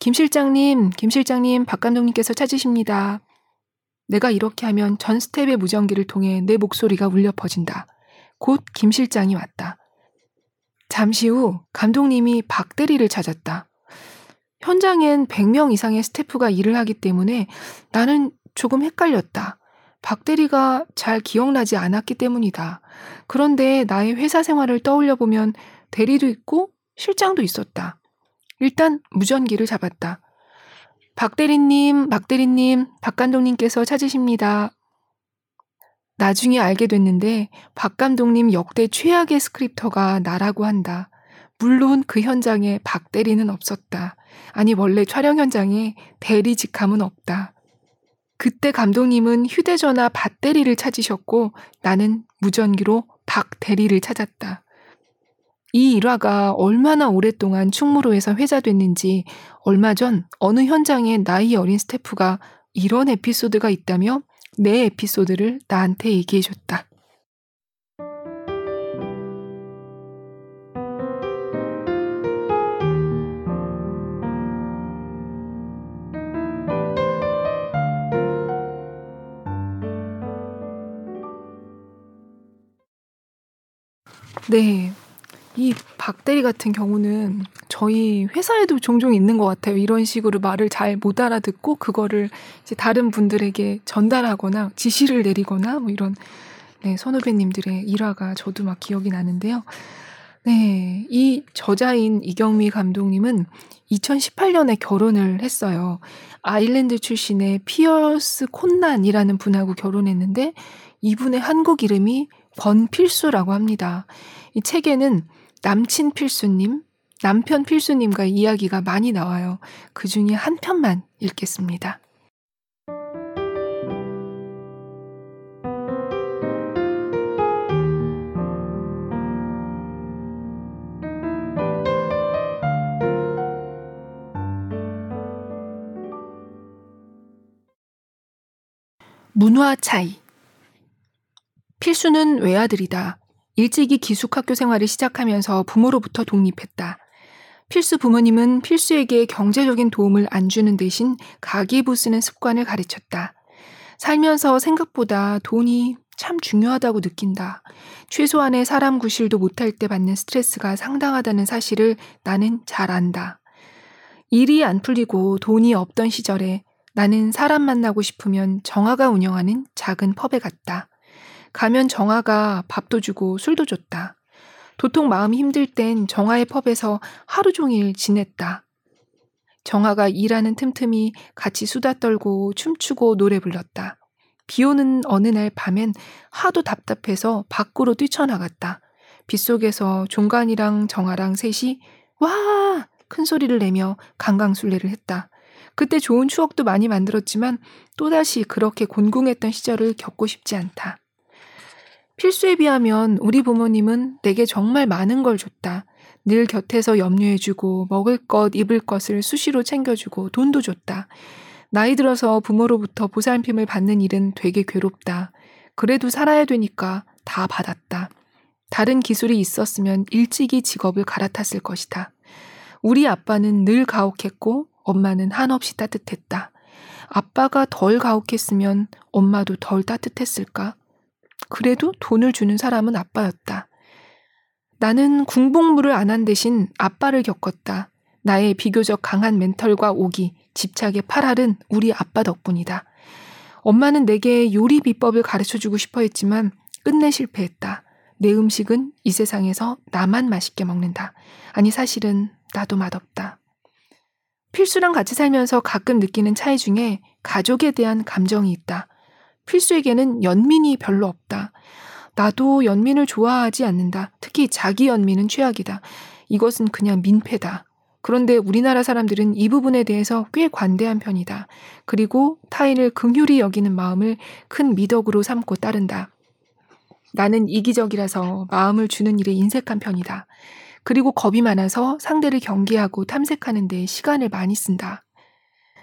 [SPEAKER 1] 김 실장님, 김 실장님, 박 감독님께서 찾으십니다. 내가 이렇게 하면 전 스텝의 무전기를 통해 내 목소리가 울려 퍼진다. 곧 김 실장이 왔다. 잠시 후 감독님이 박 대리를 찾았다. 현장엔 100명 이상의 스태프가 일을 하기 때문에 나는 조금 헷갈렸다. 박 대리가 잘 기억나지 않았기 때문이다. 그런데 나의 회사 생활을 떠올려 보면 대리도 있고 실장도 있었다. 일단 무전기를 잡았다. 박 대리님, 박 대리님, 박 감독님께서 찾으십니다. 나중에 알게 됐는데 박 감독님 역대 최악의 스크립터가 나라고 한다. 물론 그 현장에 박 대리는 없었다. 아니 원래 촬영 현장에 대리 직함은 없다. 그때 감독님은 휴대전화 박 대리를 찾으셨고 나는 무전기로 박 대리를 찾았다. 이 일화가 얼마나 오랫동안 충무로에서 회자됐는지 얼마 전 어느 현장에 나이 어린 스태프가 이런 에피소드가 있다며 내 에피소드를 나한테 얘기해줬다. 네. 이 박대리 같은 경우는 저희 회사에도 종종 있는 것 같아요. 이런 식으로 말을 잘 못 알아듣고 그거를 이제 다른 분들에게 전달하거나 지시를 내리거나 뭐 이런 네, 선후배님들의 일화가 저도 막 기억이 나는데요. 네, 이 저자인 이경미 감독님은 2018년에 결혼을 했어요. 아일랜드 출신의 피어스 콘난이라는 분하고 결혼했는데 이분의 한국 이름이 권필수라고 합니다. 이 책에는 남친 필수님, 남편 필수님과 이야기가 많이 나와요. 그 중에 한 편만 읽겠습니다. 문화 차이. 필수는 외아들이다. 일찍이 기숙학교 생활을 시작하면서 부모로부터 독립했다. 필수 부모님은 필수에게 경제적인 도움을 안 주는 대신 가계부 쓰는 습관을 가르쳤다. 살면서 생각보다 돈이 참 중요하다고 느낀다. 최소한의 사람 구실도 못할 때 받는 스트레스가 상당하다는 사실을 나는 잘 안다. 일이 안 풀리고 돈이 없던 시절에 나는 사람 만나고 싶으면 정화가 운영하는 작은 펍에 갔다. 가면 정아가 밥도 주고 술도 줬다. 도통 마음이 힘들 땐 정아의 펍에서 하루 종일 지냈다. 정아가 일하는 틈틈이 같이 수다 떨고 춤추고 노래 불렀다. 비 오는 어느 날 밤엔 하도 답답해서 밖으로 뛰쳐나갔다. 빗속에서 종간이랑 정아랑 셋이 와! 큰 소리를 내며 강강술래를 했다. 그때 좋은 추억도 많이 만들었지만 또다시 그렇게 곤궁했던 시절을 겪고 싶지 않다. 필수에 비하면 우리 부모님은 내게 정말 많은 걸 줬다. 늘 곁에서 염려해주고 먹을 것, 입을 것을 수시로 챙겨주고 돈도 줬다. 나이 들어서 부모로부터 보살핌을 받는 일은 되게 괴롭다. 그래도 살아야 되니까 다 받았다. 다른 기술이 있었으면 일찍이 직업을 갈아탔을 것이다. 우리 아빠는 늘 가혹했고 엄마는 한없이 따뜻했다. 아빠가 덜 가혹했으면 엄마도 덜 따뜻했을까? 그래도 돈을 주는 사람은 아빠였다. 나는 궁복무를 안 한 대신 아빠를 겪었다. 나의 비교적 강한 멘털과 오기, 집착의 팔알은 우리 아빠 덕분이다. 엄마는 내게 요리 비법을 가르쳐 주고 싶어 했지만 끝내 실패했다. 내 음식은 이 세상에서 나만 맛있게 먹는다. 아니, 사실은 나도 맛없다. 필수랑 같이 살면서 가끔 느끼는 차이 중에 가족에 대한 감정이 있다. 필수에게는 연민이 별로 없다. 나도 연민을 좋아하지 않는다. 특히 자기 연민은 최악이다. 이것은 그냥 민폐다. 그런데 우리나라 사람들은 이 부분에 대해서 꽤 관대한 편이다. 그리고 타인을 긍휼히 여기는 마음을 큰 미덕으로 삼고 따른다. 나는 이기적이라서 마음을 주는 일에 인색한 편이다. 그리고 겁이 많아서 상대를 경계하고 탐색하는 데 시간을 많이 쓴다.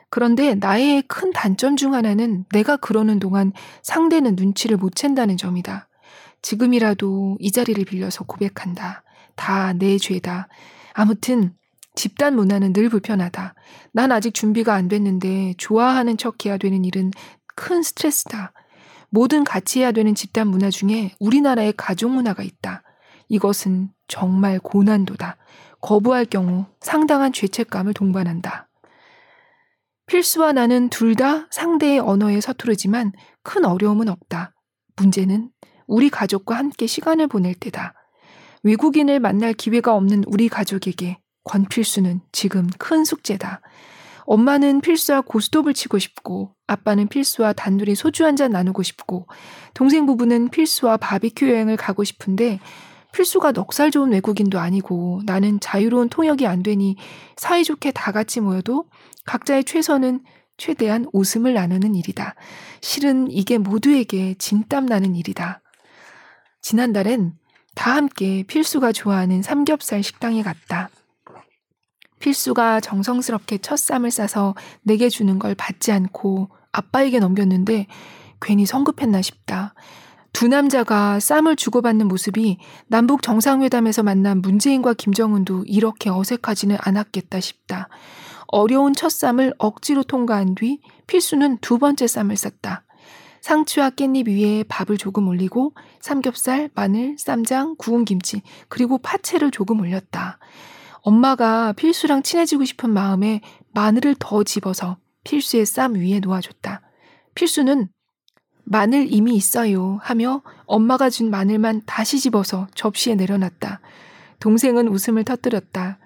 [SPEAKER 1] 그런데 나의 큰 단점 중 하나는 내가 그러는 동안 상대는 눈치를 못 챈다는 점이다. 지금이라도 이 자리를 빌려서 고백한다. 다 내 죄다. 아무튼 집단 문화는 늘 불편하다. 난 아직 준비가 안 됐는데 좋아하는 척 해야 되는 일은 큰 스트레스다. 모든 같이 해야 되는 집단 문화 중에 우리나라의 가족 문화가 있다. 이것은 정말 고난도다. 거부할 경우 상당한 죄책감을 동반한다. 필수와 나는 둘 다 상대의 언어에 서투르지만 큰 어려움은 없다. 문제는 우리 가족과 함께 시간을 보낼 때다. 외국인을 만날 기회가 없는 우리 가족에게 권필수는 지금 큰 숙제다. 엄마는 필수와 고스톱을 치고 싶고, 아빠는 필수와 단둘이 소주 한 잔 나누고 싶고, 동생 부부는 필수와 바비큐 여행을 가고 싶은데, 필수가 넉살 좋은 외국인도 아니고 나는 자유로운 통역이 안 되니 사이좋게 다 같이 모여도 각자의 최선은 최대한 웃음을 나누는 일이다. 실은 이게 모두에게 진땀 나는 일이다. 지난달엔 다 함께 필수가 좋아하는 삼겹살 식당에 갔다. 필수가 정성스럽게 첫 쌈을 싸서 내게 주는 걸 받지 않고 아빠에게 넘겼는데 괜히 성급했나 싶다. 두 남자가 쌈을 주고받는 모습이 남북 정상회담에서 만난 문재인과 김정은도 이렇게 어색하지는 않았겠다 싶다. 어려운 첫 쌈을 억지로 통과한 뒤 필수는 두 번째 쌈을 쌌다. 상추와 깻잎 위에 밥을 조금 올리고 삼겹살, 마늘, 쌈장, 구운 김치, 그리고 파채를 조금 올렸다. 엄마가 필수랑 친해지고 싶은 마음에 마늘을 더 집어서 필수의 쌈 위에 놓아줬다. 필수는 마늘 이미 있어요 하며 엄마가 준 마늘만 다시 집어서 접시에 내려놨다. 동생은 웃음을 터뜨렸다.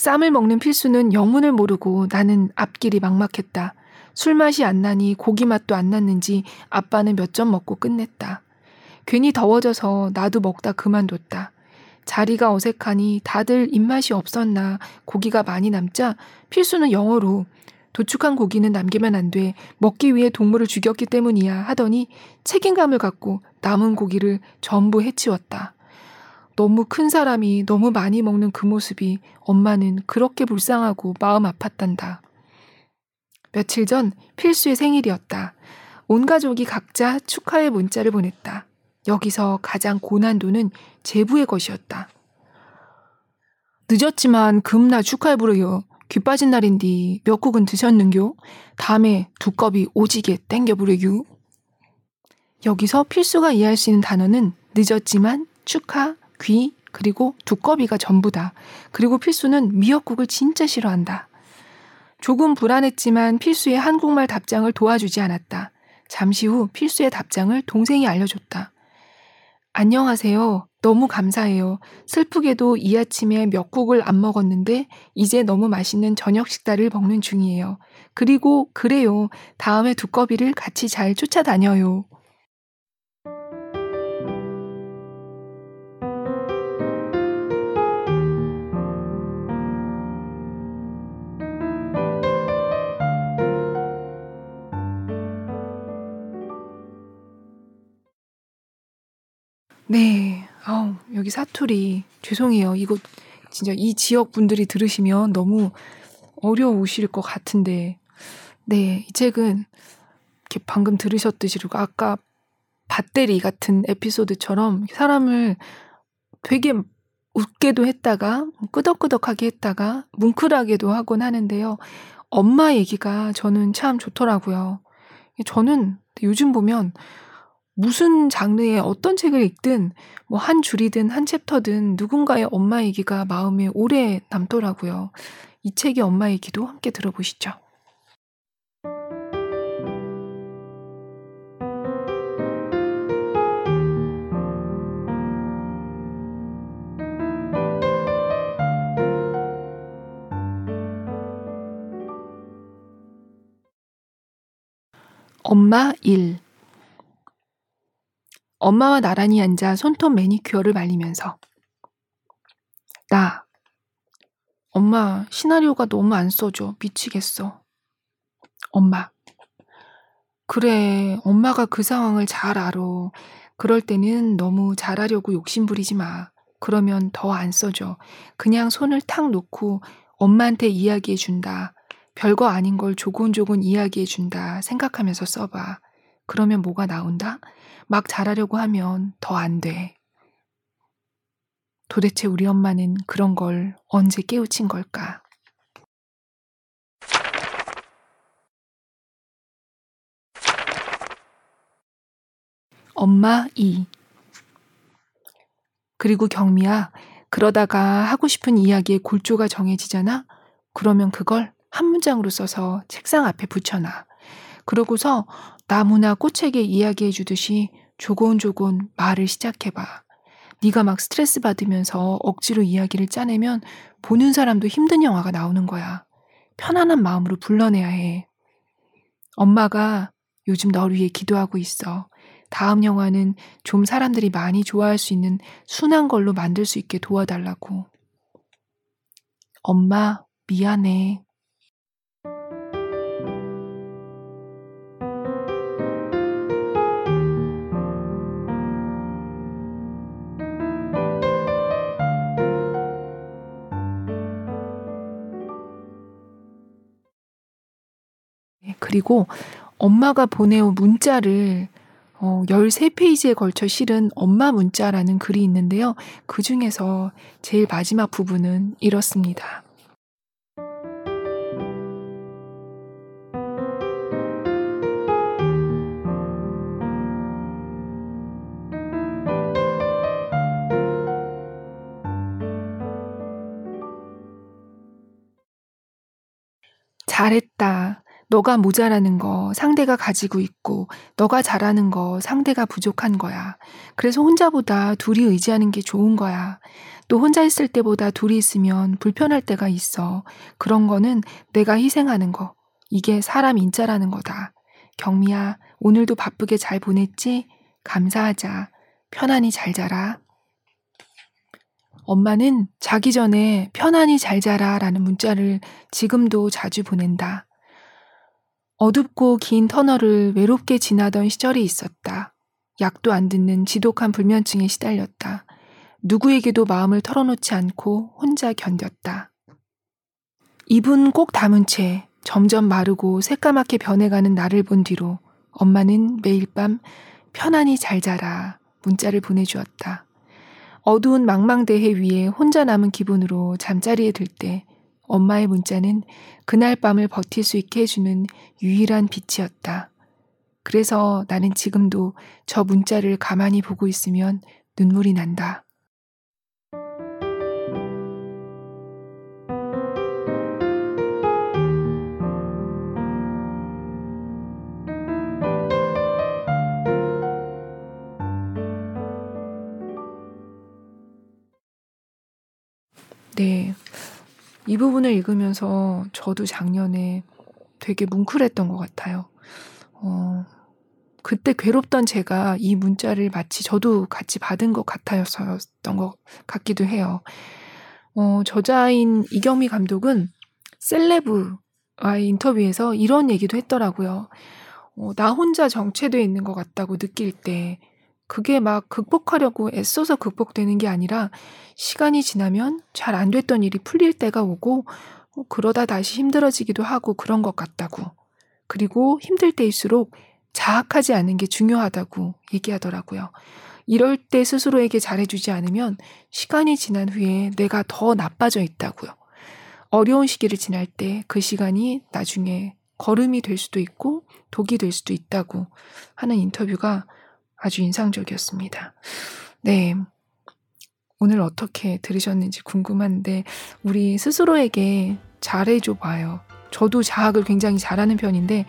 [SPEAKER 1] 쌈을 먹는 필수는 영문을 모르고 나는 앞길이 막막했다. 술 맛이 안 나니 고기 맛도 안 났는지 아빠는 몇 점 먹고 끝냈다. 괜히 더워져서 나도 먹다 그만뒀다. 자리가 어색하니 다들 입맛이 없었나 고기가 많이 남자 필수는 영어로 도축한 고기는 남기면 안 돼. 먹기 위해 동물을 죽였기 때문이야. 하더니 책임감을 갖고 남은 고기를 전부 해치웠다. 너무 큰 사람이 너무 많이 먹는 그 모습이 엄마는 그렇게 불쌍하고 마음 아팠단다. 며칠 전 필수의 생일이었다. 온 가족이 각자 축하의 문자를 보냈다. 여기서 가장 고난도는 제부의 것이었다. 늦었지만 금나 축하해 부르요. 귀 빠진 날인디 몇 국은 드셨는겨? 다음에 두꺼비 오지게 땡겨 부르유. 여기서 필수가 이해할 수 있는 단어는 늦었지만 축하, 귀, 그리고 두꺼비가 전부다. 그리고 필수는 미역국을 진짜 싫어한다. 조금 불안했지만 필수의 한국말 답장을 도와주지 않았다. 잠시 후 필수의 답장을 동생이 알려줬다. 안녕하세요. 너무 감사해요. 슬프게도 이 아침에 몇국을 안 먹었는데 이제 너무 맛있는 저녁 식사를 먹는 중이에요. 그리고 그래요. 다음에 두꺼비를 같이 잘 쫓아다녀요. 네. 아우, 여기 사투리. 죄송해요. 이거 진짜 이 지역 분들이 들으시면 너무 어려우실 것 같은데. 네. 이 책은 이렇게 방금 들으셨듯이 아까 밭대리 같은 에피소드처럼 사람을 되게 웃게도 했다가 끄덕끄덕하게 했다가 뭉클하게도 하곤 하는데요. 엄마 얘기가 저는 참 좋더라고요. 저는 요즘 보면 무슨 장르의 어떤 책을 읽든 뭐 한 줄이든 한 챕터든 누군가의 엄마 얘기가 마음에 오래 남더라고요. 이 책의 엄마 얘기도 함께 들어보시죠. 엄마 1 엄마와 나란히 앉아 손톱 매니큐어를 말리면서 나 엄마 시나리오가 너무 안 써져 미치겠어 엄마 그래 엄마가 그 상황을 잘 알아. 그럴 때는 너무 잘하려고 욕심 부리지 마. 그러면 더 안 써져 그냥 손을 탁 놓고 엄마한테 이야기해 준다. 별거 아닌 걸 조곤조곤 이야기해 준다 생각하면서 써봐. 그러면 뭐가 나온다? 막 잘하려고 하면 더 안 돼. 도대체 우리 엄마는 그런 걸 언제 깨우친 걸까? 엄마 2 그리고 경미야, 그러다가 하고 싶은 이야기의 골조가 정해지잖아? 그러면 그걸 한 문장으로 써서 책상 앞에 붙여놔. 그러고서 나무나 꽃에게 이야기해 주듯이 조곤조곤 말을 시작해봐. 네가 막 스트레스 받으면서 억지로 이야기를 짜내면 보는 사람도 힘든 영화가 나오는 거야. 편안한 마음으로 불러내야 해. 엄마가 요즘 널 위해 기도하고 있어. 다음 영화는 좀 사람들이 많이 좋아할 수 있는 순한 걸로 만들 수 있게 도와달라고. 엄마, 미안해. 그리고 엄마가 보내온 문자를 어, 13페이지에 걸쳐 실은 엄마 문자라는 글이 있는데요. 그 중에서 제일 마지막 부분은 이렇습니다. 잘했다. 너가 모자라는 거 상대가 가지고 있고 너가 잘하는 거 상대가 부족한 거야. 그래서 혼자보다 둘이 의지하는 게 좋은 거야. 또 혼자 있을 때보다 둘이 있으면 불편할 때가 있어. 그런 거는 내가 희생하는 거. 이게 사람 인자라는 거다. 경미야, 오늘도 바쁘게 잘 보냈지? 감사하자. 편안히 잘 자라. 엄마는 자기 전에 편안히 잘 자라 라는 문자를 지금도 자주 보낸다. 어둡고 긴 터널을 외롭게 지나던 시절이 있었다. 약도 안 듣는 지독한 불면증에 시달렸다. 누구에게도 마음을 털어놓지 않고 혼자 견뎠다. 입은 꼭 담은 채 점점 마르고 새까맣게 변해가는 나를 본 뒤로 엄마는 매일 밤 편안히 잘 자라 문자를 보내주었다. 어두운 망망대해 위에 혼자 남은 기분으로 잠자리에 들 때 엄마의 문자는 그날 밤을 버틸 수 있게 해주는 유일한 빛이었다. 그래서 나는 지금도 저 문자를 가만히 보고 있으면 눈물이 난다. 네. 이 부분을 읽으면서 저도 작년에 되게 뭉클했던 것 같아요. 어, 그때 괴롭던 제가 이 문자를 마치 저도 같이 받은 것 같아서였던 것 같기도 해요. 어, 저자인 이경미 감독은 셀레브와의 인터뷰에서 이런 얘기도 했더라고요. 어, 나 혼자 정체되어 있는 것 같다고 느낄 때 그게 막 극복하려고 애써서 극복되는 게 아니라 시간이 지나면 잘 안 됐던 일이 풀릴 때가 오고 어, 그러다 다시 힘들어지기도 하고 그런 것 같다고. 그리고 힘들 때일수록 자학하지 않는 게 중요하다고 얘기하더라고요. 이럴 때 스스로에게 잘해주지 않으면 시간이 지난 후에 내가 더 나빠져 있다고요. 어려운 시기를 지날 때 그 시간이 나중에 걸음이 될 수도 있고 독이 될 수도 있다고 하는 인터뷰가 아주 인상적이었습니다. 네. 오늘 어떻게 들으셨는지 궁금한데, 우리 스스로에게 잘해줘 봐요. 저도 자학을 굉장히 잘하는 편인데,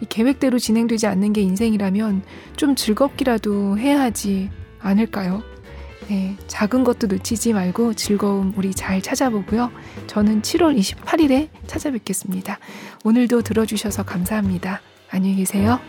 [SPEAKER 1] 이 계획대로 진행되지 않는 게 인생이라면 좀 즐겁기라도 해야 하지 않을까요? 네, 작은 것도 놓치지 말고 즐거움 우리 잘 찾아보고요. 저는 7월 28일에 찾아뵙겠습니다. 오늘도 들어주셔서 감사합니다. 안녕히 계세요.